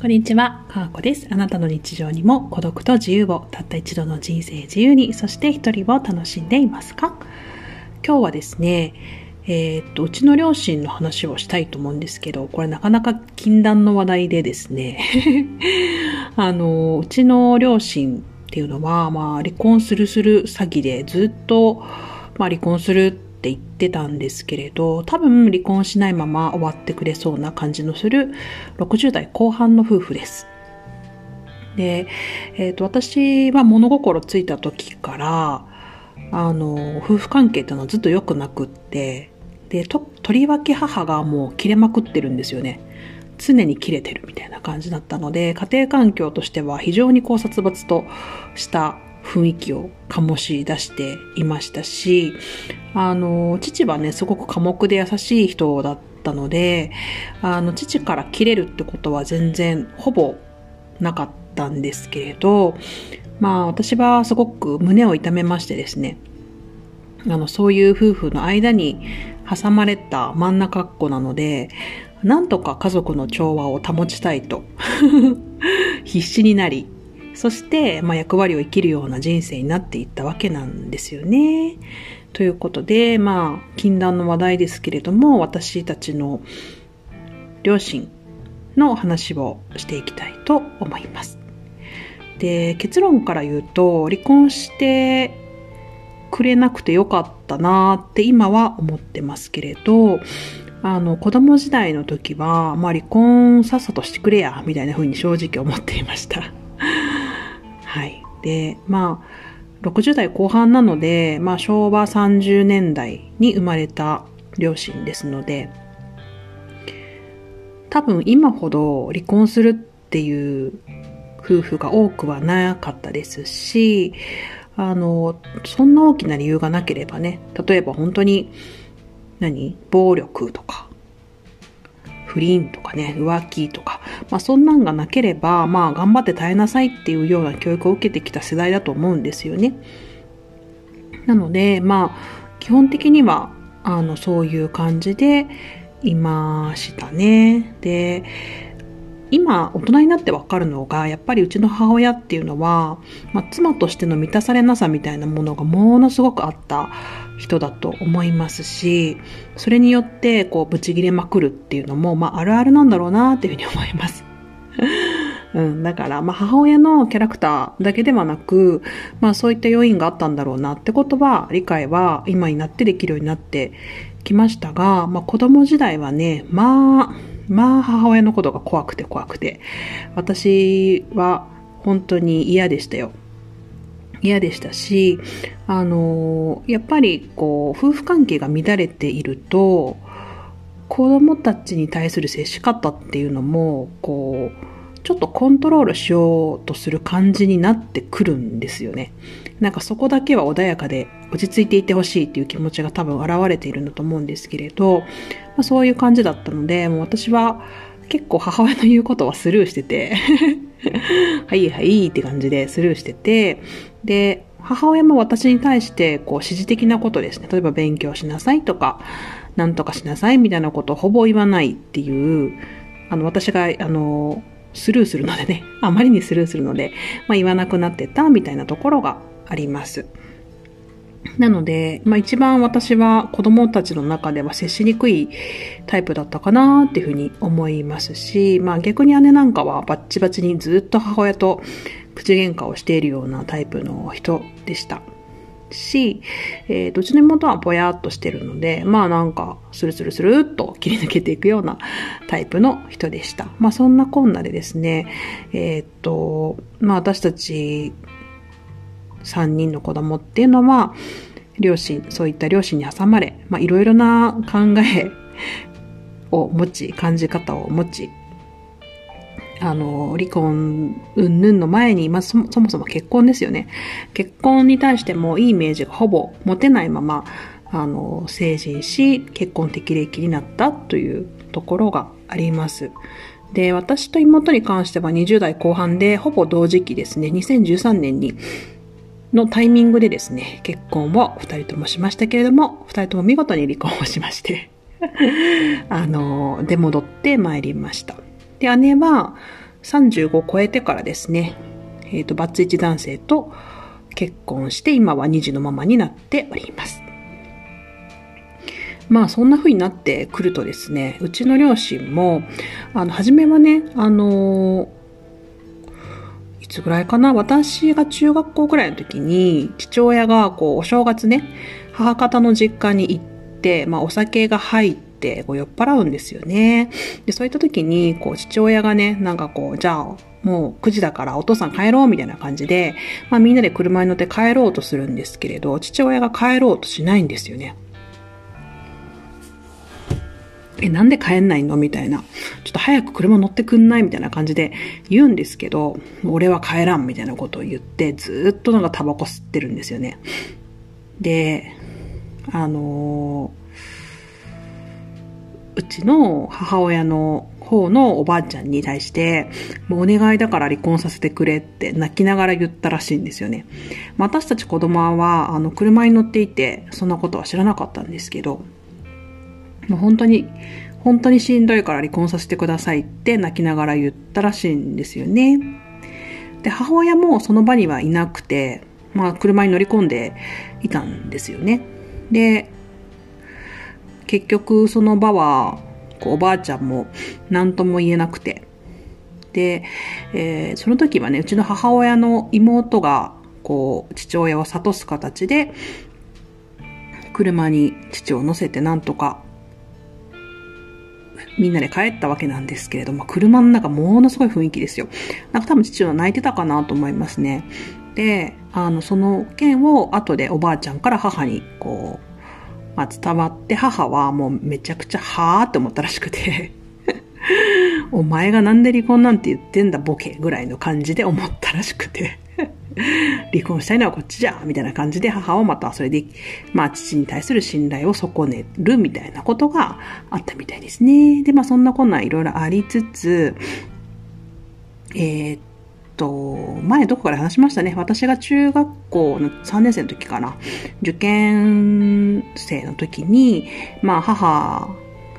こんにちは、かわこです。あなたの日常にも孤独と自由を、たった一度の人生自由に、そして一人を楽しんでいますか？今日はですね、えー、っと、うちの両親の話をしたいと思うんですけど、これなかなか禁断の話題でですね、あの、うちの両親っていうのは、まあ、離婚するする詐欺でずっと、まあ、離婚するってって言ってたんですけれど、多分離婚しないまま終わってくれそうな感じのする60代後半の夫婦です。で、え、ー、と、私は物心ついた時から、あの、夫婦関係っていうのはずっと良くなくって、で、と、とりわけ母がもう切れまくってるんですよね。常に切れてるみたいな感じだったので、家庭環境としては非常にこう殺伐とした雰囲気を醸し出していましたし、あの、父はね、すごく寡黙で優しい人だったので、あの、父から切れるってことは全然、ほぼなかったんですけれど、まあ私はすごく胸を痛めましてですね、あの、そういう夫婦の間に挟まれた真ん中っ子なので、なんとか家族の調和を保ちたいと 必死になり、そして、まあ、役割を生きるような人生になっていったわけなんですよね。ということで、まあ、禁断の話題ですけれども、私たちの両親の話をしていきたいと思います。で、結論から言うと、離婚してくれなくてよかったなって今は思ってますけれど、あの、子供時代の時は、まあ離婚さっさとしてくれや、みたいな風に正直思っていました。はい。で、まあ、60代後半なので、まあ、昭和30年代に生まれた両親ですので、多分今ほど離婚するっていう夫婦が多くはなかったですし、あの、そんな大きな理由がなければね、例えば本当に、何？暴力とか、不倫とかね、浮気とか、まあそんなんがなければ、まあ頑張って耐えなさいっていうような教育を受けてきた世代だと思うんですよね。なので、まあ基本的には、あの、そういう感じでいましたね。で、今、大人になってわかるのが、やっぱりうちの母親っていうのは、まあ、妻としての満たされなさみたいなものがものすごくあった人だと思いますし、それによって、こう、ブチ切れまくるっていうのも、まあ、あるあるなんだろうなっていうふうに思います。うん、だから、まあ、母親のキャラクターだけではなく、まあ、そういった要因があったんだろうなってことは、理解は今になってできるようになってきましたが、まあ、子供時代はね、まあ、まあ、母親のことが怖くて怖くて、私は本当に嫌でしたよ。嫌でしたし、あの、やっぱりこう、夫婦関係が乱れていると、子供たちに対する接し方っていうのも、こう、ちょっとコントロールしようとする感じになってくるんですよね。なんかそこだけは穏やかで落ち着いていてほしいっていう気持ちが多分現れているんだと思うんですけれど、まあ、そういう感じだったので、もう私は結構母親の言うことはスルーしてて はいはいって感じでスルーしてて、で、母親も私に対してこう指示的なことですね。例えば勉強しなさいとか、なんとかしなさいみたいなことをほぼ言わないっていう、あの、私が、あの、スルーするのでね、あまりにスルーするので、まあ言わなくなってたみたいなところがあります。なので、まあ一番私は子供たちの中では接しにくいタイプだったかなっていうふうに思いますし、まあ逆に姉なんかはバッチバチにずっと母親と口喧嘩をしているようなタイプの人でした。し、えー、どっちの妹はぼやっとしてるので、まあなんか、スルスルスルっと切り抜けていくようなタイプの人でした。まあそんなこんなでですね、えー、っと、まあ私たち3人の子供っていうのは、両親、そういった両親に挟まれ、まいろいろな考えを持ち、感じ方を持ち、あの、離婚、うんぬんの前に、まあ、そもそも結婚ですよね。結婚に対してもいいイメージがほぼ持てないまま、あの、成人し、結婚適齢期になったというところがあります。で、私と妹に関しては20代後半で、ほぼ同時期ですね、2013年に、のタイミングでですね、結婚を二人ともしましたけれども、二人とも見事に離婚をしまして あの、出戻って参りました。で、姉は、35超えてからですね、えっ、ー、と、バツイチ男性と結婚して、今は2児のママになっております。まあそんな風になってくるとですね、うちの両親も、あの、初めはね、あのいつぐらいかな？私が中学校ぐらいの時に、父親がこう、お正月ね、母方の実家に行って、まあお酒が入って、こう酔っ払うんですよね。で、そういった時に、こう、父親がね、なんかこう、じゃあ、もう9時だからお父さん帰ろうみたいな感じで、まあみんなで車に乗って帰ろうとするんですけれど、父親が帰ろうとしないんですよね。え、なんで帰んないの？みたいな。早く車乗ってくんないみたいな感じで言うんですけど、俺は帰らんみたいなことを言って、ずっとなんかタバコ吸ってるんですよね。で、あのうちの母親の方のおばあちゃんに対して、もうお願いだから離婚させてくれって泣きながら言ったらしいんですよね。私たち子供は、あの、車に乗っていて、そんなことは知らなかったんですけど、もう本当に、本当にしんどいから離婚させてくださいって泣きながら言ったらしいんですよね。で、母親もその場にはいなくて、まあ車に乗り込んでいたんですよね。で、結局その場は、こうおばあちゃんも何とも言えなくて。で、えー、その時はね、うちの母親の妹が、こう、父親を諭す形で、車に父を乗せてなんとかみんなで帰ったわけなんですけれども、車の中ものすごい雰囲気ですよ。なんか多分父は泣いてたかなと思いますね。で、あの、その件を後でおばあちゃんから母にこう、まあ、伝わって母はもうめちゃくちゃはーって思ったらしくて お前がなんで離婚なんて言ってんだボケぐらいの感じで思ったらしくて 離婚したいのはこっちじゃみたいな感じで母はまたそれで、まあ父に対する信頼を損ねるみたいなことがあったみたいですね。で、まあそんなこんないろいろありつつ、えー、っと、前どこから話しましたね。私が中学校の3年生の時かな。受験生の時に、まあ母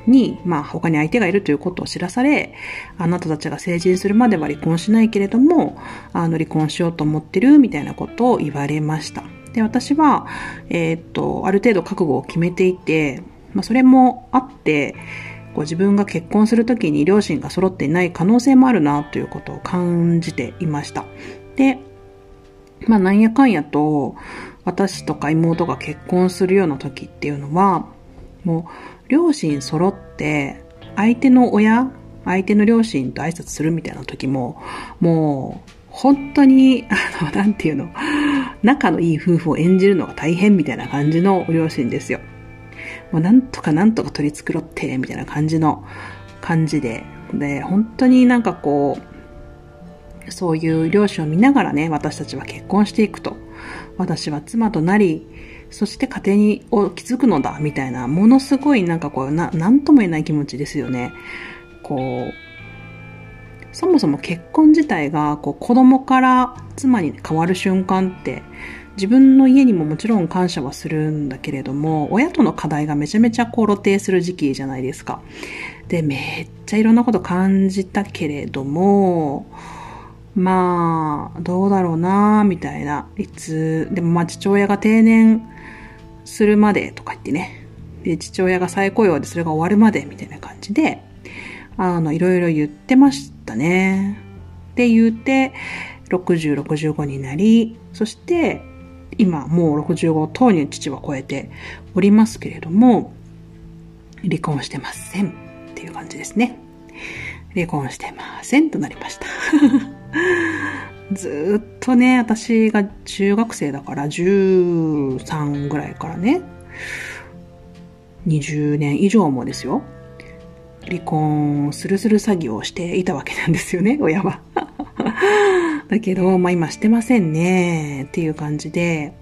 に、まあ他に相手がいるということを知らされ、あなたたちが成人するまでは離婚しないけれども、あの離婚しようと思ってるみたいなことを言われました。で、私は、えー、っと、ある程度覚悟を決めていて、まあそれもあって、こう自分が結婚するときに両親が揃っていない可能性もあるなということを感じていました。で、まあなんやかんやと私とか妹が結婚するような時っていうのはもう両親揃って、相手の親、相手の両親と挨拶するみたいな時も、もう、本当に、あの、なんていうの、仲のいい夫婦を演じるのが大変みたいな感じの両親ですよ。もうなんとかなんとか取り繕って、みたいな感じの感じで。で、本当になんかこう、そういう両親を見ながらね、私たちは結婚していくと。私は妻となり、そして家庭にを築くのだ、みたいな、ものすごいなんかこう、な、なんとも言えない気持ちですよね。こう、そもそも結婚自体が、こう、子供から妻に変わる瞬間って、自分の家にももちろん感謝はするんだけれども、親との課題がめちゃめちゃこう露呈する時期じゃないですか。で、めっちゃいろんなこと感じたけれども、まあ、どうだろうなみたいな。いつ、でもまあ父親が定年するまでとか言ってね。で、父親が再雇用でそれが終わるまでみたいな感じで、あの、いろいろ言ってましたね。で言って、60、65になり、そして、今もう65等に父は超えておりますけれども、離婚してませんっていう感じですね。離婚してませんとなりました。ずっとね、私が中学生だから13ぐらいからね、20年以上もですよ。離婚するする詐欺をしていたわけなんですよね、親は。だけど、まあ今してませんね、っていう感じで。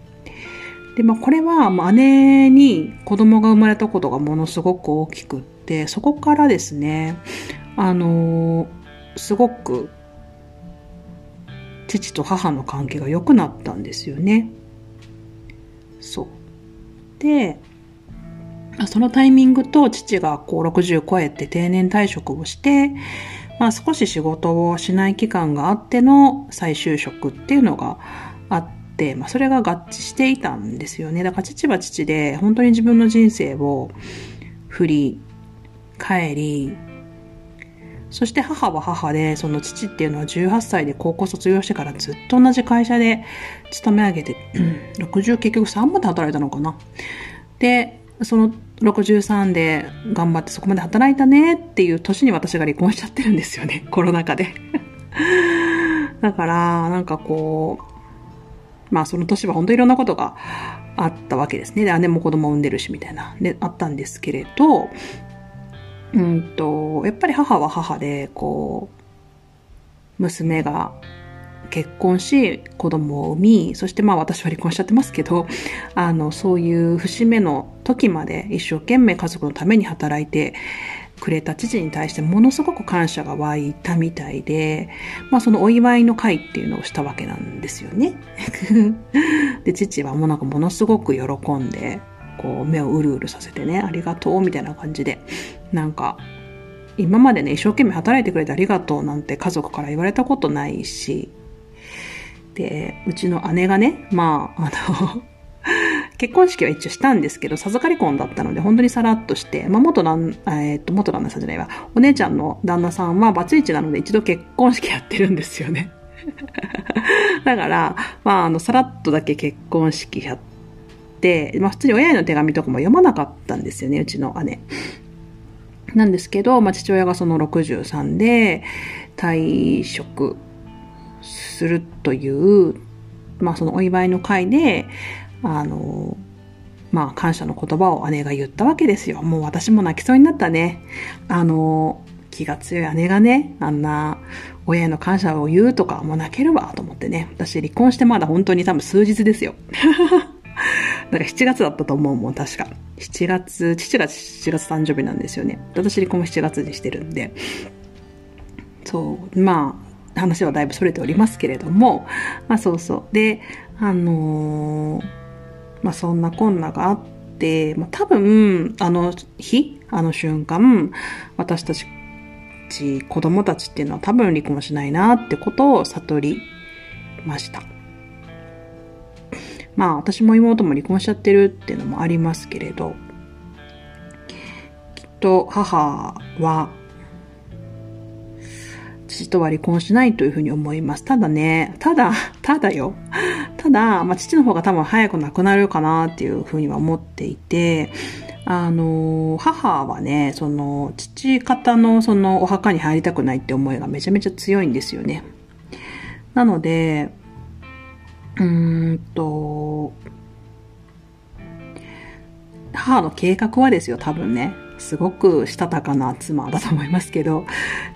で、まあこれは、まあ、姉に子供が生まれたことがものすごく大きくって、そこからですね、あのすごく父と母の関係が良くなったんですよね。そう。で、そのタイミングと父がこう60超えて定年退職をして、まあ少し仕事をしない期間があっての再就職っていうのがあって、まあそれが合致していたんですよね。だから父は父で本当に自分の人生を振り返り、そして母は母で、その父っていうのは18歳で高校卒業してからずっと同じ会社で勤め上げて、60結局3まで働いたのかな。で、その63で頑張ってそこまで働いたねっていう年に私が離婚しちゃってるんですよね。コロナ禍で。だから、なんかこう、まあその年は本当いろんなことがあったわけですね。で、姉も子供を産んでるしみたいな。で、あったんですけれど、うんと、やっぱり母は母で、こう、娘が結婚し、子供を産み、そしてまあ私は離婚しちゃってますけど、あの、そういう節目の時まで一生懸命家族のために働いてくれた父に対してものすごく感謝が湧いたみたいで、まあそのお祝いの会っていうのをしたわけなんですよね。で、父はもうなんかものすごく喜んで、こう目をうるうるさせてね、ありがとうみたいな感じで、なんか、今までね、一生懸命働いてくれてありがとうなんて家族から言われたことないし、で、うちの姉がね、まあ、あの 結婚式は一応したんですけど、授かり婚だったので、本当にさらっとして、まあ、元旦、えっ、と、元旦那さんじゃないわ、お姉ちゃんの旦那さんはバツイチなので一度結婚式やってるんですよね。だから、まあ、あの、さらっとだけ結婚式やって、まあ、普通に親への手紙とかも読まなかったんですよね、うちの姉。なんですけど、まあ、父親がその63で退職するという、まあ、そのお祝いの会で、あの、まあ、感謝の言葉を姉が言ったわけですよ。もう私も泣きそうになったね。あの、気が強い姉がね、あんな親への感謝を言うとか、もう泣けるわと思ってね。私離婚してまだ本当に多分数日ですよ。だから7月だったと思うもん、確か。7月、父が7月誕生日なんですよね。私離婚も7月にしてるんで。そう、まあ、話はだいぶ逸れておりますけれども、まあそうそう。で、あのー、まあそんなこんながあって、まあ多分、あの日、あの瞬間、私たち子供たちっていうのは多分離婚しないなってことを悟りました。まあ私も妹も離婚しちゃってるっていうのもありますけれど、きっと母は父とは離婚しないというふうに思います。ただね、ただ、ただよ。ただ、まあ、父の方が多分早く亡くなるかなっていうふうには思っていて、あの、母はね、その、父方のそのお墓に入りたくないって思いがめちゃめちゃ強いんですよね。なので、うーんと、母の計画はですよ、多分ね。すごくしたたかな妻だと思いますけど、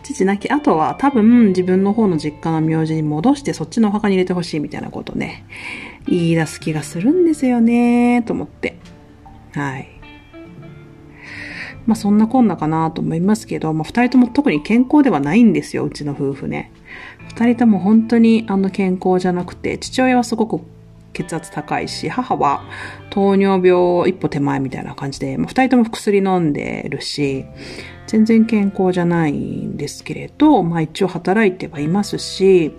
父亡き後は多分自分の方の実家の名字に戻してそっちのお墓に入れてほしいみたいなことね、言い出す気がするんですよね、と思って。はい。まあそんなこんなかなと思いますけど、まあ二人とも特に健康ではないんですよ、うちの夫婦ね。二人とも本当にあの健康じゃなくて、父親はすごく血圧高いし、母は糖尿病一歩手前みたいな感じで、まあ、二人とも薬飲んでるし、全然健康じゃないんですけれど、まあ一応働いてはいますし、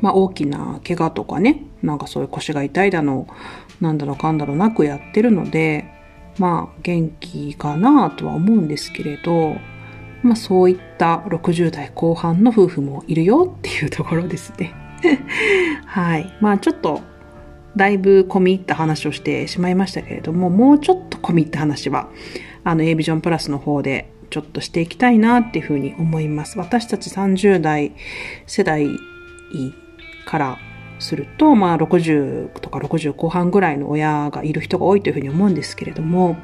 まあ大きな怪我とかね、なんかそういう腰が痛いだの、なんだろうかんだろうなくやってるので、まあ元気かなとは思うんですけれど、まあそういった60代後半の夫婦もいるよっていうところですね。はい。まあちょっと、だいぶ込み入った話をしてしまいましたけれども、もうちょっと込み入った話は、あの A ビジョンプラスの方でちょっとしていきたいなっていうふうに思います。私たち30代世代からすると、まあ60とか60後半ぐらいの親がいる人が多いというふうに思うんですけれども、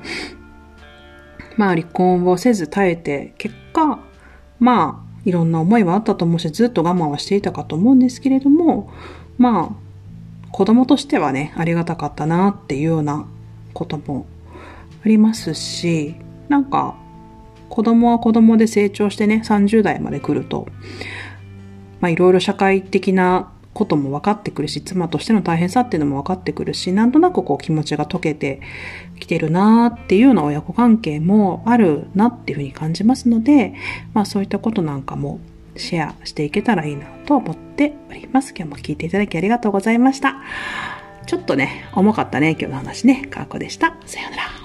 まあ離婚をせず耐えて、結果、まあいろんな思いはあったと思うし、ずっと我慢はしていたかと思うんですけれども、まあ、子供としてはね、ありがたかったなっていうようなこともありますし、なんか、子供は子供で成長してね、30代まで来ると、まあいろいろ社会的なことも分かってくるし、妻としての大変さっていうのも分かってくるし、なんとなくこう気持ちが解けてきてるなーっていうような親子関係もあるなっていうふうに感じますので、まあそういったことなんかもシェアしていけたらいいなと思っております。今日も聞いていただきありがとうございました。ちょっとね、重かったね、今日の話ね。かーこでした。さようなら。